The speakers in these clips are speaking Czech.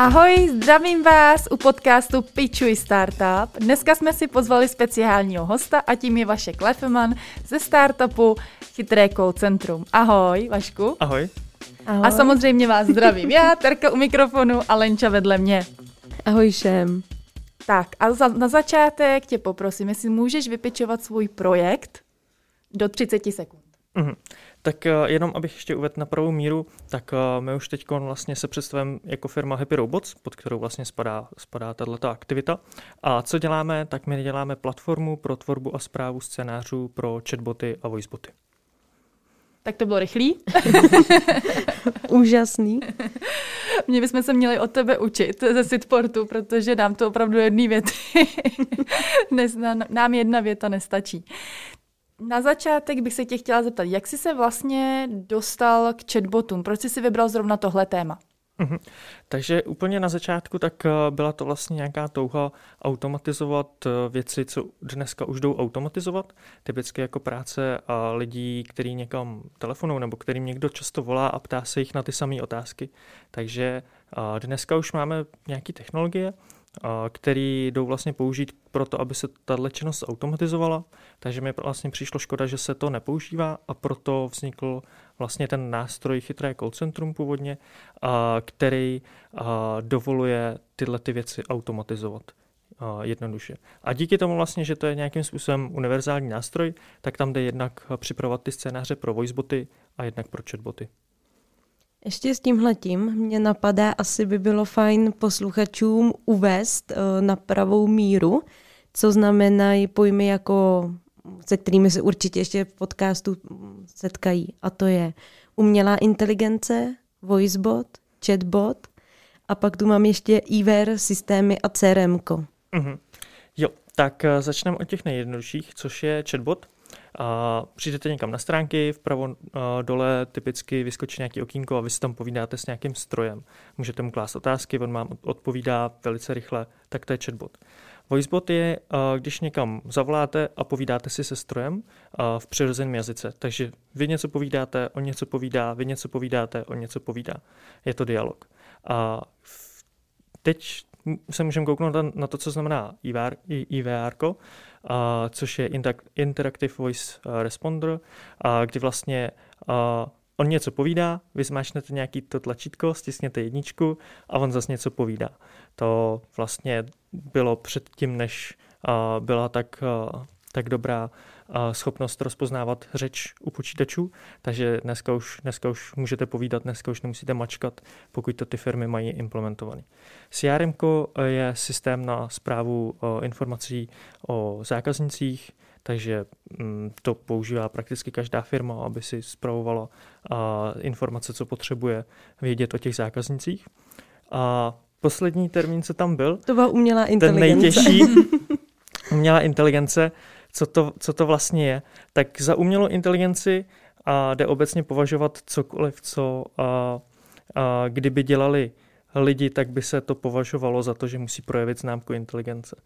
Ahoj, zdravím vás u podcastu Pičuj Startup. Dneska jsme si pozvali speciálního hosta a tím je Vašek Lefeman ze startupu Chytré call centrum. Ahoj, Vašku. Ahoj. Ahoj. A samozřejmě vás zdravím já, Terka u mikrofonu a Lenča vedle mě. Ahoj všem. Tak a za, na začátek tě poprosím, jestli můžeš vypičovat svůj projekt do 30 sekund. Mm-hmm. Tak uh, jenom abych ještě uvedl na pravou míru, tak uh, my už teď vlastně se představujeme jako firma Happy Robots, pod kterou vlastně spadá, spadá tato aktivita. A co děláme, tak my děláme platformu pro tvorbu a zprávu scénářů pro chatboty a voiceboty. Tak to bylo rychlý. Úžasný. Mě bychom se měli od tebe učit ze Sitportu, protože nám to opravdu jedný věty. nám jedna věta nestačí. Na začátek bych se tě chtěla zeptat, jak jsi se vlastně dostal k chatbotům? Proč jsi si vybral zrovna tohle téma? Mhm. Takže úplně na začátku tak eh, byla to vlastně nějaká touha automatizovat eh, věci, co dneska už jdou automatizovat, typicky jako práce a lidí, který někam telefonují nebo kterým někdo často volá a ptá se jich na ty samé otázky. Takže eh, dneska už máme nějaké technologie, který jdou vlastně použít pro to, aby se tato činnost automatizovala. Takže mi vlastně přišlo škoda, že se to nepoužívá a proto vznikl vlastně ten nástroj chytré call centrum původně, který dovoluje tyhle ty věci automatizovat jednoduše. A díky tomu vlastně, že to je nějakým způsobem univerzální nástroj, tak tam jde jednak připravovat ty scénáře pro voiceboty a jednak pro chatboty. Ještě s tímhletím mě napadá, asi by bylo fajn posluchačům uvést uh, na pravou míru, co znamenají pojmy jako, se kterými se určitě ještě v podcastu setkají. A to je umělá inteligence, voicebot, chatbot a pak tu mám ještě IVR systémy a CRM. Mm-hmm. Jo, tak uh, začneme od těch nejjednodušších, což je chatbot. A přijdete někam na stránky, vpravo dole typicky vyskočí nějaký okýnko a vy si tam povídáte s nějakým strojem. Můžete mu klást otázky, on vám odpovídá velice rychle, tak to je chatbot. Voicebot je, když někam zavoláte a povídáte si se strojem v přirozeném jazyce. Takže vy něco povídáte, on něco povídá, vy něco povídáte, on něco povídá. Je to dialog. A teď se můžeme kouknout na to, co znamená IVR, IVR což je Interactive Voice Responder, kdy vlastně on něco povídá, vy zmáčnete nějaký to tlačítko, stisněte jedničku a on zase něco povídá. To vlastně bylo předtím, než byla tak, tak dobrá schopnost rozpoznávat řeč u počítačů, takže dneska už, dneska už můžete povídat, dneska už nemusíte mačkat, pokud to ty firmy mají implementovaný. CRM je systém na zprávu informací o zákaznicích, takže mm, to používá prakticky každá firma, aby si zpravovala informace, co potřebuje vědět o těch zákaznicích. A poslední termín, co tam byl, to byla umělá inteligence. Ten nejtěžší, umělá inteligence, co to, co to vlastně je, tak za umělou inteligenci a jde obecně považovat cokoliv, co a, a, kdyby dělali lidi, tak by se to považovalo za to, že musí projevit známku inteligence.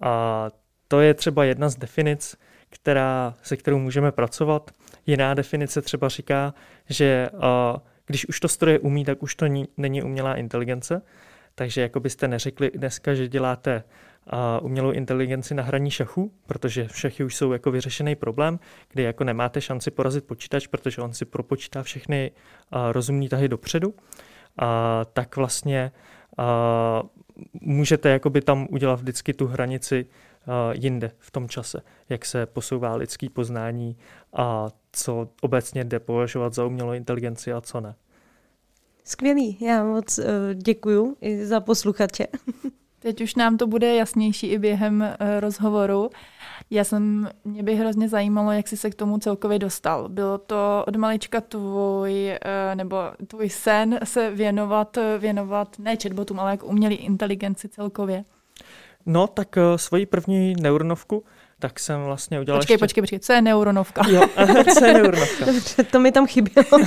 A to je třeba jedna z definic, která, se kterou můžeme pracovat. Jiná definice třeba říká, že a, když už to stroje umí, tak už to ní, není umělá inteligence. Takže jako byste neřekli dneska, že děláte a umělou inteligenci na hraní šachu, protože šachy už jsou jako vyřešený problém, kdy jako nemáte šanci porazit počítač, protože on si propočítá všechny rozumné tahy dopředu, a tak vlastně a můžete jakoby tam udělat vždycky tu hranici jinde v tom čase, jak se posouvá lidský poznání a co obecně jde považovat za umělou inteligenci a co ne. Skvělý, já moc uh, děkuju i za posluchače. Teď už nám to bude jasnější i během uh, rozhovoru. Já jsem, mě by hrozně zajímalo, jak jsi se k tomu celkově dostal. Bylo to od malička tvůj, uh, nebo tvůj sen se věnovat, věnovat ne chatbotům, ale jak umělý inteligenci celkově? No, tak uh, svoji první neuronovku tak jsem vlastně udělal Počkej, ještě... počkej, počkej, co je neuronovka? Jo, co je neuronovka? Dobře, to mi tam chybělo.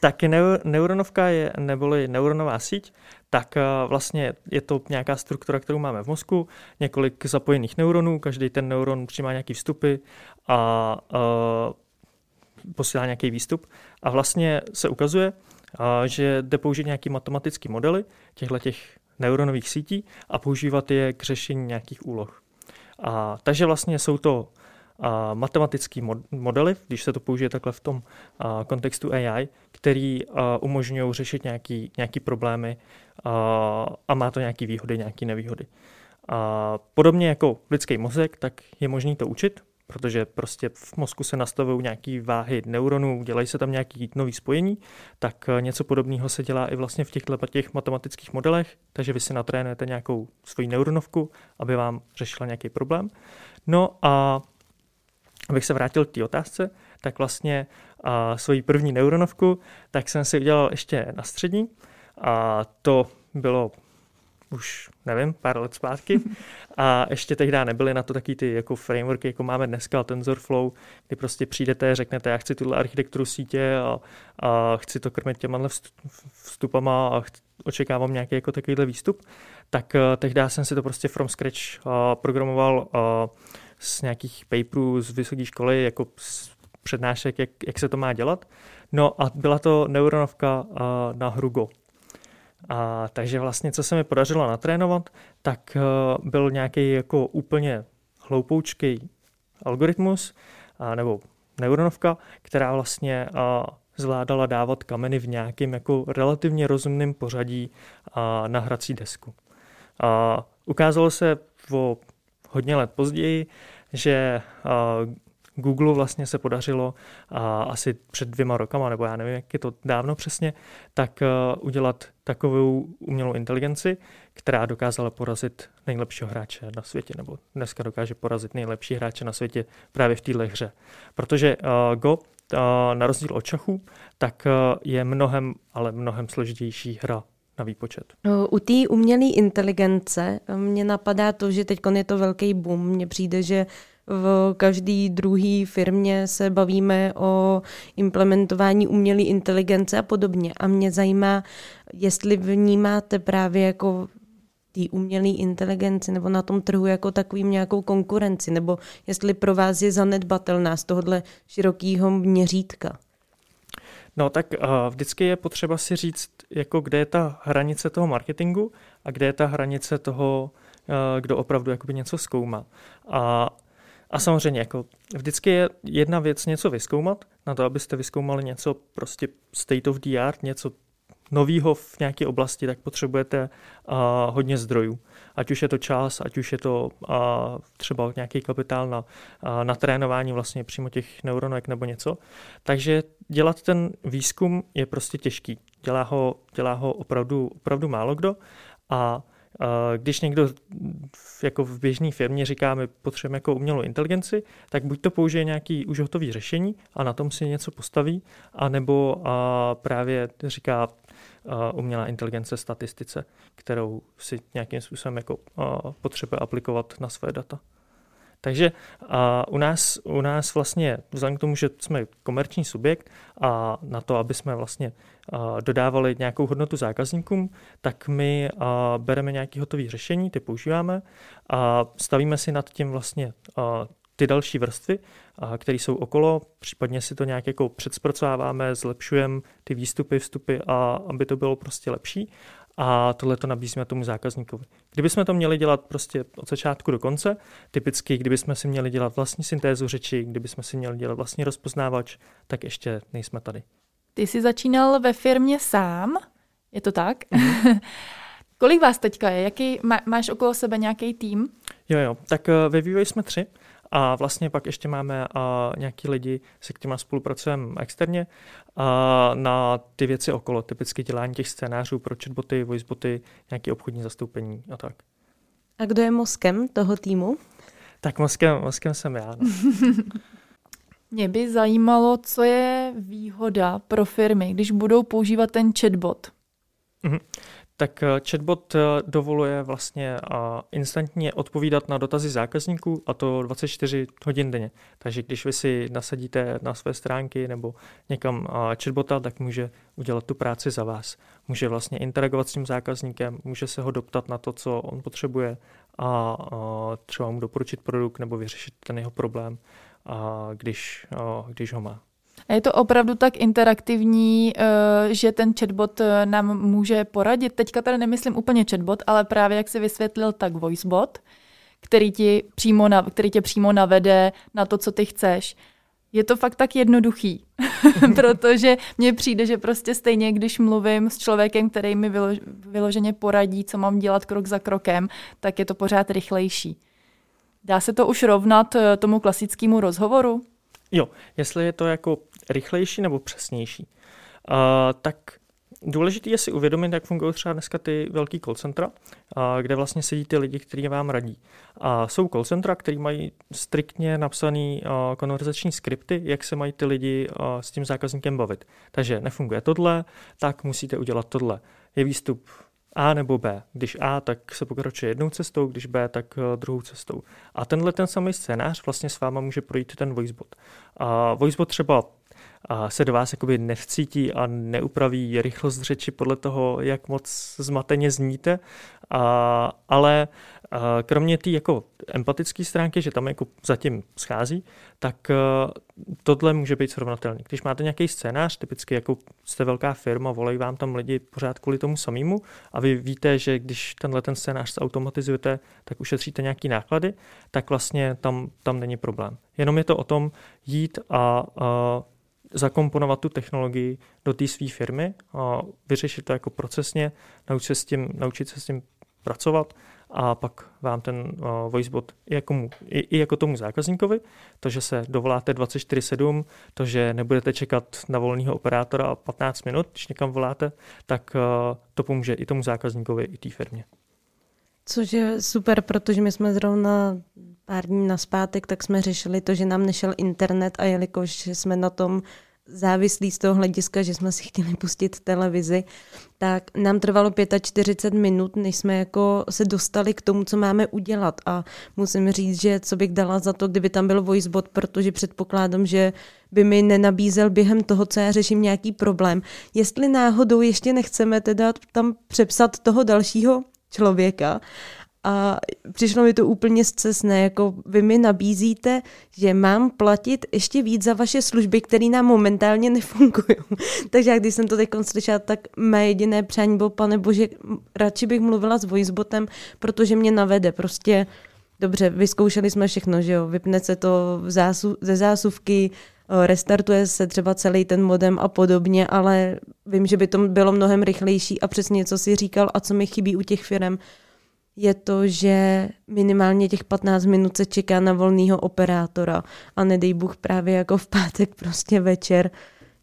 tak neuronovka je, neboli neuronová síť, tak eh, vlastně je to nějaká struktura, kterou máme v mozku, několik zapojených neuronů, každý ten neuron přijímá nějaký vstupy a uh, posílá nějaký výstup a vlastně se ukazuje, že jde použít nějaký matematický modely těchto těch neuronových sítí a používat je k řešení nějakých úloh. A, takže vlastně jsou to matematické modely, když se to použije takhle v tom kontextu AI, který umožňují řešit nějaký, nějaký problémy a, má to nějaké výhody, nějaké nevýhody. A podobně jako lidský mozek, tak je možné to učit, protože prostě v mozku se nastavují nějaké váhy neuronů, dělají se tam nějaké nové spojení, tak eh, něco podobného se dělá i vlastně v těchto těch matematických modelech, takže vy si natrénujete nějakou svoji neuronovku, aby vám řešila nějaký problém. No a abych se vrátil k té otázce, tak vlastně a svoji první neuronovku, tak jsem si udělal ještě na střední a to bylo už nevím, pár let zpátky. A ještě tehdy nebyly na to taky ty jako frameworky, jako máme dneska TensorFlow, kdy prostě přijdete, řeknete, já chci tuhle architekturu sítě a, a chci to krmit těma vstupama a ch- očekávám nějaký jako takovýhle výstup. Tak uh, tehdy jsem si to prostě from scratch uh, programoval uh, z nějakých paperů z vysoké školy, jako z přednášek, jak, jak se to má dělat. No a byla to neuronovka na hru Go. A takže vlastně, co se mi podařilo natrénovat, tak uh, byl nějaký jako úplně hloupoučký algoritmus uh, nebo neuronovka, která vlastně uh, zvládala dávat kameny v nějakém jako relativně rozumném pořadí uh, na hrací desku. Uh, ukázalo se o hodně let později, že uh, Google vlastně se podařilo a asi před dvěma rokama, nebo já nevím, jak je to dávno přesně, tak uh, udělat takovou umělou inteligenci, která dokázala porazit nejlepšího hráče na světě, nebo dneska dokáže porazit nejlepší hráče na světě právě v téhle hře. Protože uh, Go, uh, na rozdíl od šachu, tak je mnohem, ale mnohem složitější hra na výpočet. U té umělé inteligence mě napadá to, že teď je to velký boom. Mně přijde, že v každé druhé firmě se bavíme o implementování umělé inteligence a podobně. A mě zajímá, jestli vnímáte právě jako té umělé inteligenci nebo na tom trhu jako takovým nějakou konkurenci, nebo jestli pro vás je zanedbatelná z tohohle širokého měřítka. No tak uh, vždycky je potřeba si říct, jako kde je ta hranice toho marketingu a kde je ta hranice toho, uh, kdo opravdu jakoby něco zkoumá. A a samozřejmě jako vždycky je jedna věc něco vyskoumat, na to, abyste vyskoumali něco prostě state of the art, něco novýho v nějaké oblasti, tak potřebujete uh, hodně zdrojů. Ať už je to čas, ať už je to uh, třeba nějaký kapitál na, uh, na trénování vlastně přímo těch neuronek nebo něco. Takže dělat ten výzkum je prostě těžký. Dělá ho, dělá ho opravdu, opravdu málo kdo a když někdo jako v běžné firmě říká, my potřebujeme jako umělou inteligenci, tak buď to použije nějaký už hotový řešení a na tom si něco postaví, anebo právě říká umělá inteligence statistice, kterou si nějakým způsobem jako potřebuje aplikovat na své data. Takže a u, nás, u nás vlastně, vzhledem k tomu, že jsme komerční subjekt a na to, aby jsme vlastně a, dodávali nějakou hodnotu zákazníkům, tak my a, bereme nějaké hotové řešení, ty používáme a stavíme si nad tím vlastně a, ty další vrstvy, které jsou okolo, případně si to nějak jako předspracováváme, zlepšujeme ty výstupy, vstupy, a aby to bylo prostě lepší a tohle to nabízíme tomu zákazníkovi. Kdybychom to měli dělat prostě od začátku do konce, typicky kdybychom si měli dělat vlastní syntézu řeči, kdybychom si měli dělat vlastní rozpoznávač, tak ještě nejsme tady. Ty jsi začínal ve firmě sám, je to tak? Mm-hmm. Kolik vás teďka je? Jaký, má, máš okolo sebe nějaký tým? Jo, jo, tak eh, ve vývoji jsme tři. A vlastně pak ještě máme a, nějaký lidi, se kterými spolupracujeme externě a, na ty věci okolo, typicky dělání těch scénářů pro chatboty, voiceboty, nějaké obchodní zastoupení a tak. A kdo je mozkem toho týmu? Tak mozkem, mozkem jsem já. No. Mě by zajímalo, co je výhoda pro firmy, když budou používat ten chatbot. Mm-hmm tak eh, chatbot eh, dovoluje vlastně eh, instantně odpovídat na dotazy zákazníků a to 24 hodin denně. Takže když vy si nasadíte na své stránky nebo někam chatbota, tak může udělat tu práci za vás. Může vlastně interagovat s tím zákazníkem, může se ho doptat na to, co on potřebuje a třeba mu doporučit produkt nebo vyřešit ten jeho problém, když, když ho má. Je to opravdu tak interaktivní, eh, že ten chatbot eh, nám může poradit. Teďka tady nemyslím úplně chatbot, ale právě jak si vysvětlil, tak voicebot, který, ti přímo na, který tě přímo navede na to, co ty chceš. Je to fakt tak jednoduchý, protože mně přijde, že prostě stejně, když mluvím s člověkem, který mi vyloženě poradí, co mám dělat krok za krokem, tak je to pořád rychlejší. Dá se to už rovnat eh, tomu klasickému rozhovoru? Jo, jestli je to jako rychlejší nebo přesnější. Uh, tak důležité je si uvědomit, jak fungují třeba dneska ty velký call centra, uh, kde vlastně sedí ty lidi, kteří vám radí. A jsou call centra, které mají striktně napsané uh, konverzační skripty, jak se mají ty lidi uh, s tím zákazníkem bavit. Takže nefunguje tohle, tak musíte udělat tohle. Je výstup a nebo B. Když A, tak se pokračuje jednou cestou, když B, tak eh, druhou cestou. A tenhle ten samý scénář vlastně s váma může projít ten voicebot. A voicebot třeba a se do vás jakoby nevcítí a neupraví rychlost řeči podle toho, jak moc zmateně zníte, a, ale Kromě té jako empatické stránky, že tam jako zatím schází, tak e, tohle může být srovnatelný. Když máte nějaký scénář, typicky jako jste velká firma, volají vám tam lidi pořád kvůli tomu samému a vy víte, že když tenhle ten scénář zautomatizujete, tak ušetříte nějaký náklady, tak vlastně tam, tam není problém. Jenom je to o tom jít a, a zakomponovat tu technologii do té své firmy, a vyřešit to jako procesně, naučit se s tím, naučit se s tím pracovat a pak vám ten uh, voicebot i jako, i, i jako tomu zákazníkovi, to, že se dovoláte 24-7, to, že nebudete čekat na volného operátora 15 minut, když někam voláte, tak uh, to pomůže i tomu zákazníkovi, i té firmě. Což je super, protože my jsme zrovna pár dní na zpátek, tak jsme řešili to, že nám nešel internet a jelikož jsme na tom závislí z toho hlediska, že jsme si chtěli pustit televizi, tak nám trvalo 45 minut, než jsme jako se dostali k tomu, co máme udělat. A musím říct, že co bych dala za to, kdyby tam byl voicebot, protože předpokládám, že by mi nenabízel během toho, co já řeším nějaký problém. Jestli náhodou ještě nechceme teda tam přepsat toho dalšího člověka, a přišlo mi to úplně zcesné, jako vy mi nabízíte, že mám platit ještě víc za vaše služby, které nám momentálně nefungují. Takže já když jsem to teď slyšela, tak mé jediné přání bylo, pane bože, radši bych mluvila s voicebotem, protože mě navede. Prostě dobře, vyzkoušeli jsme všechno, že jo, vypne se to zásu, ze zásuvky, restartuje se třeba celý ten modem a podobně, ale vím, že by to bylo mnohem rychlejší a přesně co si říkal a co mi chybí u těch firm, je to, že minimálně těch 15 minut se čeká na volného operátora a nedej Bůh právě jako v pátek prostě večer,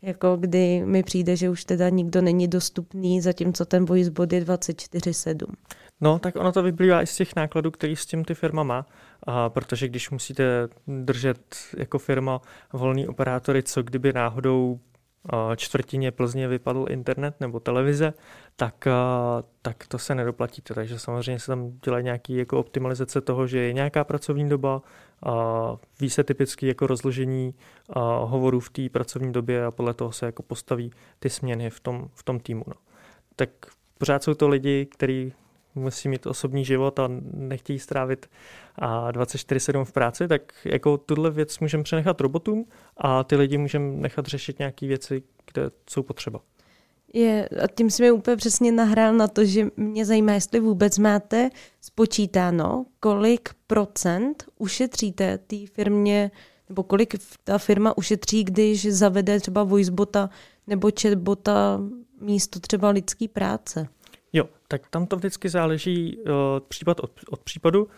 jako kdy mi přijde, že už teda nikdo není dostupný, zatímco ten voicebot je 24-7. No, tak ono to vyplývá i z těch nákladů, který s tím ty firma má, a protože když musíte držet jako firma volný operátory, co kdyby náhodou čtvrtině Plzně vypadl internet nebo televize, tak, tak to se nedoplatíte. Takže samozřejmě se tam dělají nějaké jako optimalizace toho, že je nějaká pracovní doba, a ví se typicky jako rozložení hovorů v té pracovní době a podle toho se jako postaví ty směny v tom, v tom týmu. No. Tak pořád jsou to lidi, kteří musí mít osobní život a nechtějí strávit a 24-7 v práci, tak jako tuhle věc můžeme přenechat robotům a ty lidi můžeme nechat řešit nějaké věci, kde jsou potřeba. Je, a tím si mi úplně přesně nahrál na to, že mě zajímá, jestli vůbec máte spočítáno, kolik procent ušetříte té firmě, nebo kolik ta firma ušetří, když zavede třeba voicebota nebo chatbota místo třeba lidský práce. Tak tam to vždycky záleží uh, případ od, od případu. Uh,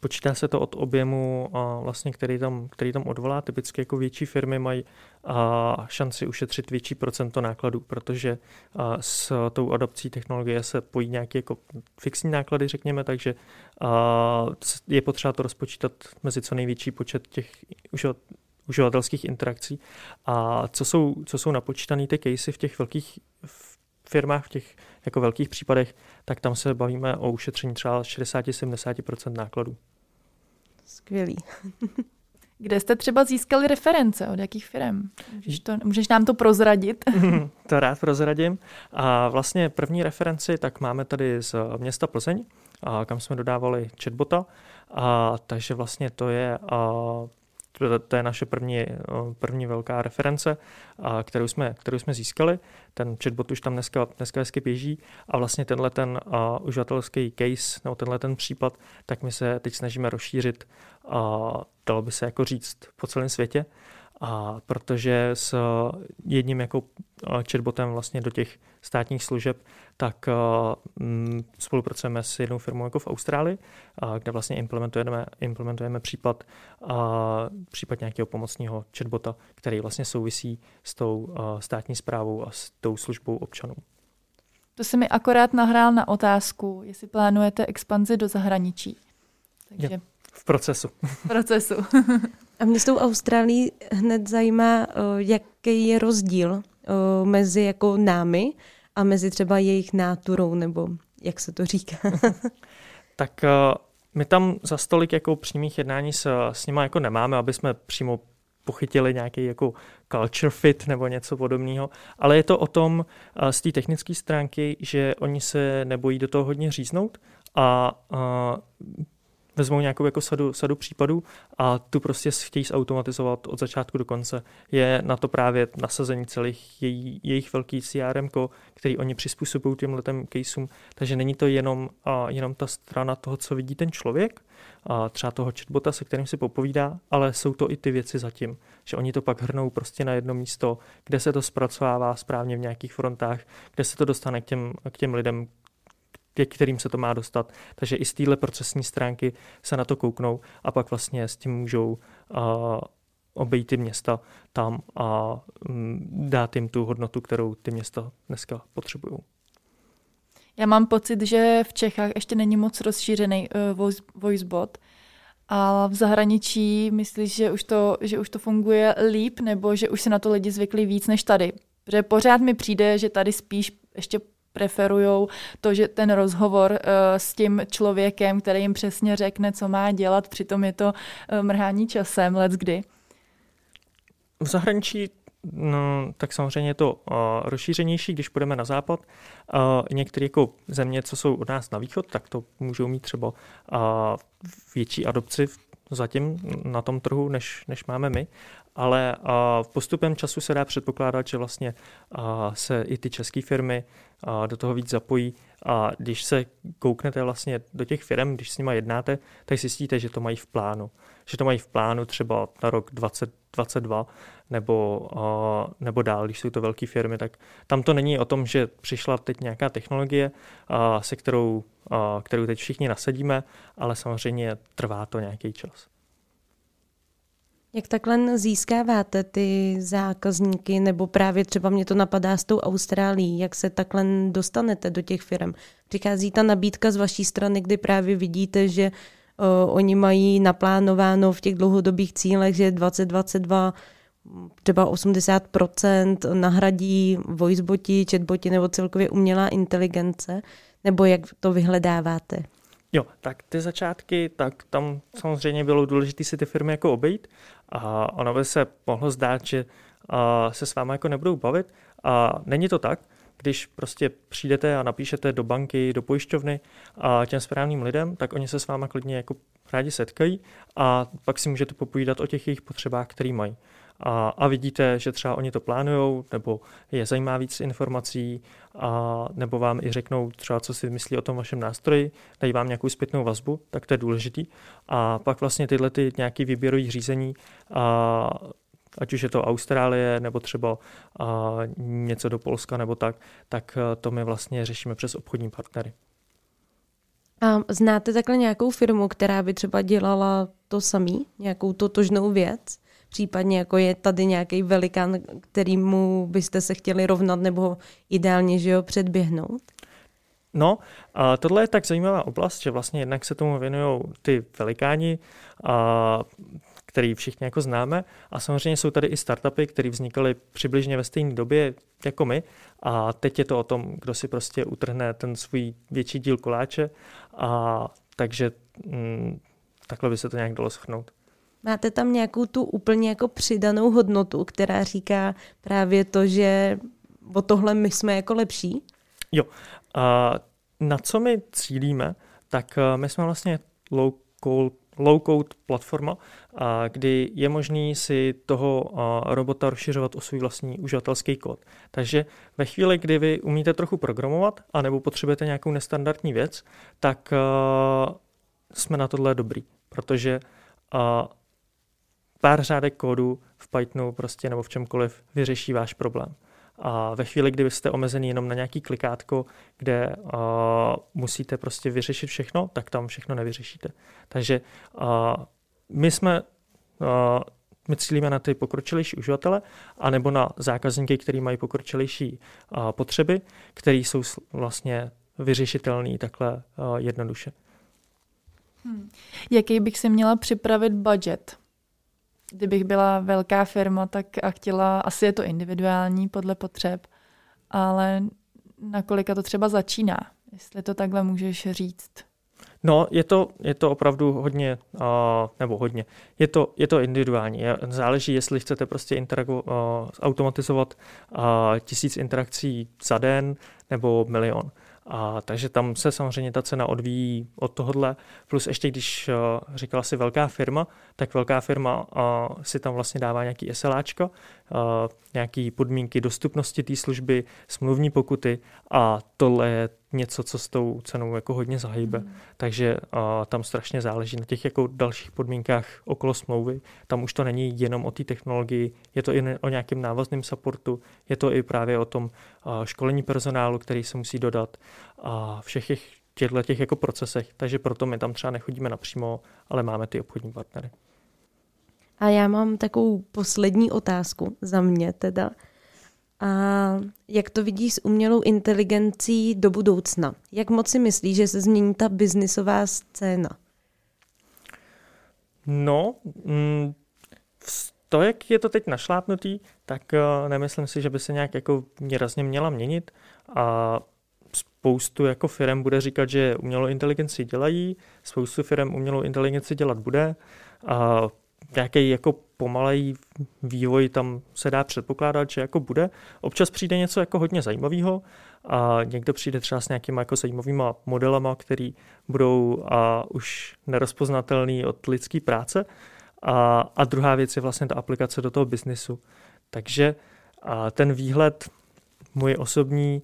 počítá se to od objemu, uh, vlastně, který, tam, který tam odvolá. Typicky jako větší firmy mají uh, šanci ušetřit větší procento nákladů, protože uh, s tou adopcí technologie se pojí nějaké jako fixní náklady, řekněme, takže uh, je potřeba to rozpočítat mezi co největší počet těch uživatelských interakcí. A co jsou, co jsou napočítané ty casey v těch velkých v firmách, v těch jako velkých případech, tak tam se bavíme o ušetření třeba 60-70% nákladů. Skvělý. Kde jste třeba získali reference? Od jakých firm? Můžeš, to, můžeš nám to prozradit? to rád prozradím. A vlastně první referenci tak máme tady z města Plzeň, a kam jsme dodávali chatbota. A, takže vlastně to je a, to, to je naše první, první velká reference, kterou jsme, kterou jsme získali. Ten chatbot už tam dneska, dneska hezky běží a vlastně tenhle ten uživatelský case nebo tenhle ten případ, tak my se teď snažíme rozšířit, a dalo by se jako říct, po celém světě. A protože s jedním jako chatbotem vlastně do těch státních služeb, tak mm, spolupracujeme s jednou firmou jako v Austrálii, kde vlastně implementujeme, implementujeme případ, případ nějakého pomocního chatbota, který vlastně souvisí s tou státní zprávou a s tou službou občanů. To se mi akorát nahrál na otázku, jestli plánujete expanzi do zahraničí. Takže... Je, v procesu. V procesu. A mě s tou Austrálií hned zajímá, jaký je rozdíl mezi jako námi a mezi třeba jejich náturou, nebo jak se to říká? tak my tam za stolik jako přímých jednání s, s nimi jako nemáme, aby jsme přímo pochytili nějaký jako culture fit nebo něco podobného, ale je to o tom z té technické stránky, že oni se nebojí do toho hodně říznout a, a vezmou nějakou jako sadu, sadu případů a tu prostě chtějí zautomatizovat od začátku do konce. Je na to právě nasazení celých její, jejich velký CRM, který oni přizpůsobují těm letem caseům, takže není to jenom, a, jenom ta strana toho, co vidí ten člověk, a třeba toho chatbota, se kterým si popovídá, ale jsou to i ty věci zatím, že oni to pak hrnou prostě na jedno místo, kde se to zpracovává správně v nějakých frontách, kde se to dostane k těm, k těm lidem, ke kterým se to má dostat. Takže i z téhle procesní stránky se na to kouknou a pak vlastně s tím můžou uh, obejít ty města tam a um, dát jim tu hodnotu, kterou ty města dneska potřebují. Já mám pocit, že v Čechách ještě není moc rozšířený uh, voice, voicebot, a v zahraničí myslíš, že už, to, že už to funguje líp, nebo že už se na to lidi zvykli víc než tady? Protože pořád mi přijde, že tady spíš ještě preferují to, že ten rozhovor uh, s tím člověkem, který jim přesně řekne, co má dělat, přitom je to uh, mrhání časem, let kdy. V zahraničí No, tak samozřejmě je to uh, rozšířenější, když půjdeme na západ. Uh, některé jako země, co jsou od nás na východ, tak to můžou mít třeba uh, větší adopci zatím na tom trhu, než, než máme my ale postupem času se dá předpokládat, že vlastně se i ty české firmy do toho víc zapojí a když se kouknete vlastně do těch firm, když s nimi jednáte, tak zjistíte, že to mají v plánu. Že to mají v plánu třeba na rok 2022 nebo, nebo dál, když jsou to velké firmy, tak tam to není o tom, že přišla teď nějaká technologie, se kterou, kterou teď všichni nasadíme, ale samozřejmě trvá to nějaký čas. Jak takhle získáváte ty zákazníky, nebo právě třeba mě to napadá s tou Austrálií, jak se takhle dostanete do těch firm? Přichází ta nabídka z vaší strany, kdy právě vidíte, že uh, oni mají naplánováno v těch dlouhodobých cílech, že 2022 třeba 80% nahradí voiceboti, chatboti nebo celkově umělá inteligence, nebo jak to vyhledáváte? Jo, tak ty začátky, tak tam samozřejmě bylo důležité si ty firmy jako obejít a ono by se mohlo zdát, že se s vámi jako nebudou bavit. A není to tak, když prostě přijdete a napíšete do banky, do pojišťovny a těm správným lidem, tak oni se s váma klidně jako rádi setkají a pak si můžete popovídat o těch jejich potřebách, které mají a, a vidíte, že třeba oni to plánují, nebo je zajímá víc informací, a, nebo vám i řeknou třeba, co si myslí o tom vašem nástroji, dají vám nějakou zpětnou vazbu, tak to je důležitý. A pak vlastně tyhle ty nějaký výběrový řízení, a, ať už je to Austrálie nebo třeba a, něco do Polska nebo tak, tak to my vlastně řešíme přes obchodní partnery. A znáte takhle nějakou firmu, která by třeba dělala to samý, nějakou totožnou věc? Případně jako je tady nějaký velikán, kterýmu byste se chtěli rovnat nebo ideálně, že ho předběhnout? No, a tohle je tak zajímavá oblast, že vlastně jednak se tomu věnují ty velikáni, a, který všichni jako známe a samozřejmě jsou tady i startupy, které vznikaly přibližně ve stejné době jako my a teď je to o tom, kdo si prostě utrhne ten svůj větší díl koláče a takže mm, takhle by se to nějak dalo schrnout. Máte tam nějakou tu úplně jako přidanou hodnotu, která říká právě to, že o tohle my jsme jako lepší? Jo. A na co my cílíme, tak eh, my jsme vlastně low low-code platforma, kdy je možný si toho robota rozšiřovat o svůj vlastní uživatelský kód. Takže ve chvíli, kdy vy umíte trochu programovat, anebo potřebujete nějakou nestandardní věc, tak jsme na tohle dobrý, protože pár řádek kódu v Pythonu prostě nebo v čemkoliv vyřeší váš problém. A ve chvíli, kdy jste omezený jenom na nějaký klikátko, kde uh, musíte prostě vyřešit všechno, tak tam všechno nevyřešíte. Takže uh, my jsme uh, my cílíme na ty pokročilejší uživatele, anebo na zákazníky, kteří mají pokročilejší uh, potřeby, které jsou vlastně vyřešitelné takhle uh, jednoduše. Hmm. Jaký bych si měla připravit budget? Kdybych byla velká firma, tak a chtěla, asi je to individuální podle potřeb, ale na kolika to třeba začíná, jestli to takhle můžeš říct. No, je to, je to opravdu hodně, uh, nebo hodně, je to, je to individuální. Záleží, jestli chcete prostě interagu, uh, automatizovat uh, tisíc interakcí za den nebo milion. A takže tam se samozřejmě ta cena odvíjí od tohohle. Plus ještě, když uh, říkala si velká firma, tak velká firma uh, si tam vlastně dává nějaký SLAčko, uh, nějaký podmínky dostupnosti té služby, smluvní pokuty a tohle je něco, co s tou cenou jako hodně zahýbe. Mm. Takže uh, tam strašně záleží na těch jako dalších podmínkách okolo smlouvy. Tam už to není jenom o té technologii, je to i o nějakém návazném supportu, je to i právě o tom uh, školení personálu, který se musí dodat a všech těch těchto těch jako procesech. Takže proto my tam třeba nechodíme napřímo, ale máme ty obchodní partnery. A já mám takovou poslední otázku za mě teda. A jak to vidíš s umělou inteligencí do budoucna? Jak moc si myslíš, že se změní ta biznisová scéna? No, mm, to, jak je to teď našlápnutý, tak uh, nemyslím si, že by se nějak jako výrazně měla měnit. A spoustu jako firm bude říkat, že umělou inteligenci dělají, spoustu firm umělou inteligenci dělat bude. A nějaký jako pomalej vývoj tam se dá předpokládat, že jako bude. Občas přijde něco jako hodně zajímavého a někdo přijde třeba s nějakýma jako zajímavýma modelama, který budou a už nerozpoznatelný od lidské práce. A, a druhá věc je vlastně ta aplikace do toho biznisu. Takže a ten výhled můj osobní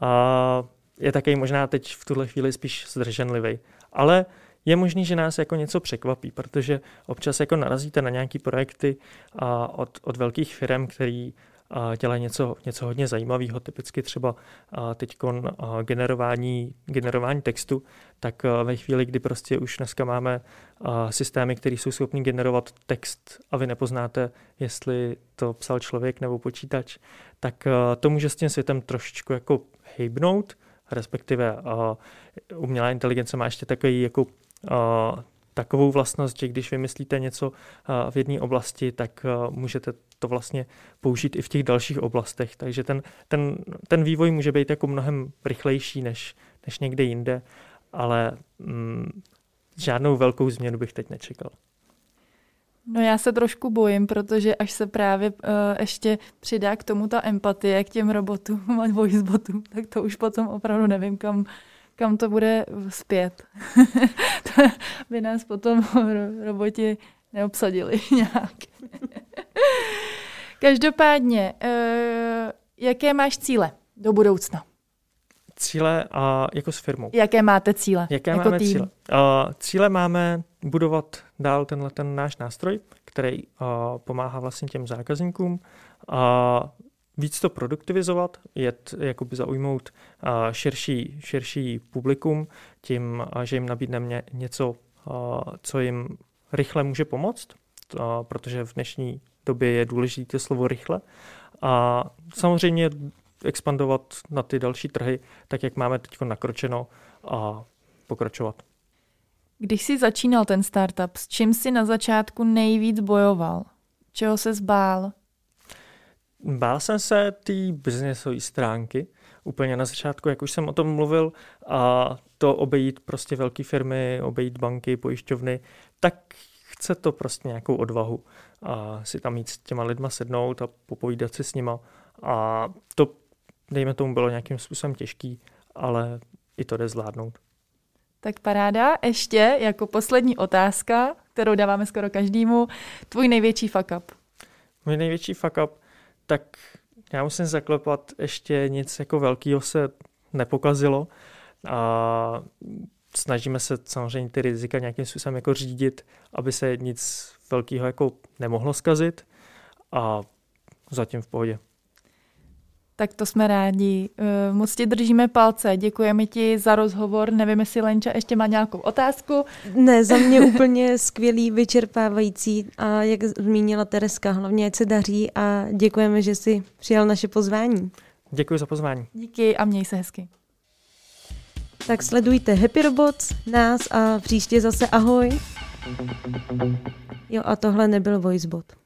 a je taky možná teď v tuhle chvíli spíš zdrženlivý. Ale je možný, že nás jako něco překvapí, protože občas jako narazíte na nějaké projekty a od, od velkých firm, který a dělají něco, něco hodně zajímavého, typicky třeba teď generování, generování textu, tak ve chvíli, kdy prostě už dneska máme systémy, které jsou schopny generovat text a vy nepoznáte, jestli to psal člověk nebo počítač, tak to může s tím světem trošičku jako hejbnout, respektive umělá inteligence má ještě takový jako takovou vlastnost, že když vymyslíte něco v jedné oblasti, tak můžete to vlastně použít i v těch dalších oblastech. Takže ten, ten, ten vývoj může být jako mnohem rychlejší než, než někde jinde, ale mm, žádnou velkou změnu bych teď nečekal. No já se trošku bojím, protože až se právě uh, ještě přidá k tomu ta empatie, k těm robotům a voicebotům, tak to už potom opravdu nevím, kam, kam to bude zpět. to by nás potom roboti neobsadili nějak. Každopádně, uh, jaké máš cíle do budoucna? Cíle a jako s firmou. Jaké máte cíle? Jaké jako máme tým? cíle? Uh, cíle máme budovat dál tenhle ten náš nástroj, který uh, pomáhá vlastně těm zákazníkům. Uh, víc to produktivizovat, jet, jakoby zaujmout širší, širší publikum tím, že jim nabídneme něco, co jim rychle může pomoct, protože v dnešní době je důležité slovo rychle. A samozřejmě expandovat na ty další trhy, tak jak máme teď nakročeno a pokračovat. Když jsi začínal ten startup, s čím jsi na začátku nejvíc bojoval? Čeho se zbál? Bál jsem se té biznesové stránky, úplně na začátku, jak už jsem o tom mluvil, a to obejít prostě velké firmy, obejít banky, pojišťovny, tak chce to prostě nějakou odvahu a si tam jít s těma lidma sednout a popovídat si s nima. A to, dejme tomu, bylo nějakým způsobem těžký, ale i to jde zvládnout. Tak paráda. Ještě jako poslední otázka, kterou dáváme skoro každému. Tvůj největší fuck up. Můj největší fuck up, tak já musím zaklepat, ještě nic jako velkého se nepokazilo a snažíme se samozřejmě ty rizika nějakým způsobem jako řídit, aby se nic velkého jako nemohlo skazit a zatím v pohodě. Tak to jsme rádi. Eh, moc ti držíme palce. Děkujeme ti za rozhovor. Nevím, jestli Lenča ještě má nějakou otázku. Ne, za mě úplně skvělý, vyčerpávající a jak zmínila Tereska, hlavně ať se daří a děkujeme, že jsi přijal naše pozvání. Děkuji za pozvání. Díky a měj se hezky. Tak sledujte Happy Robots, nás a příště zase ahoj. Jo a tohle nebyl VoiceBot.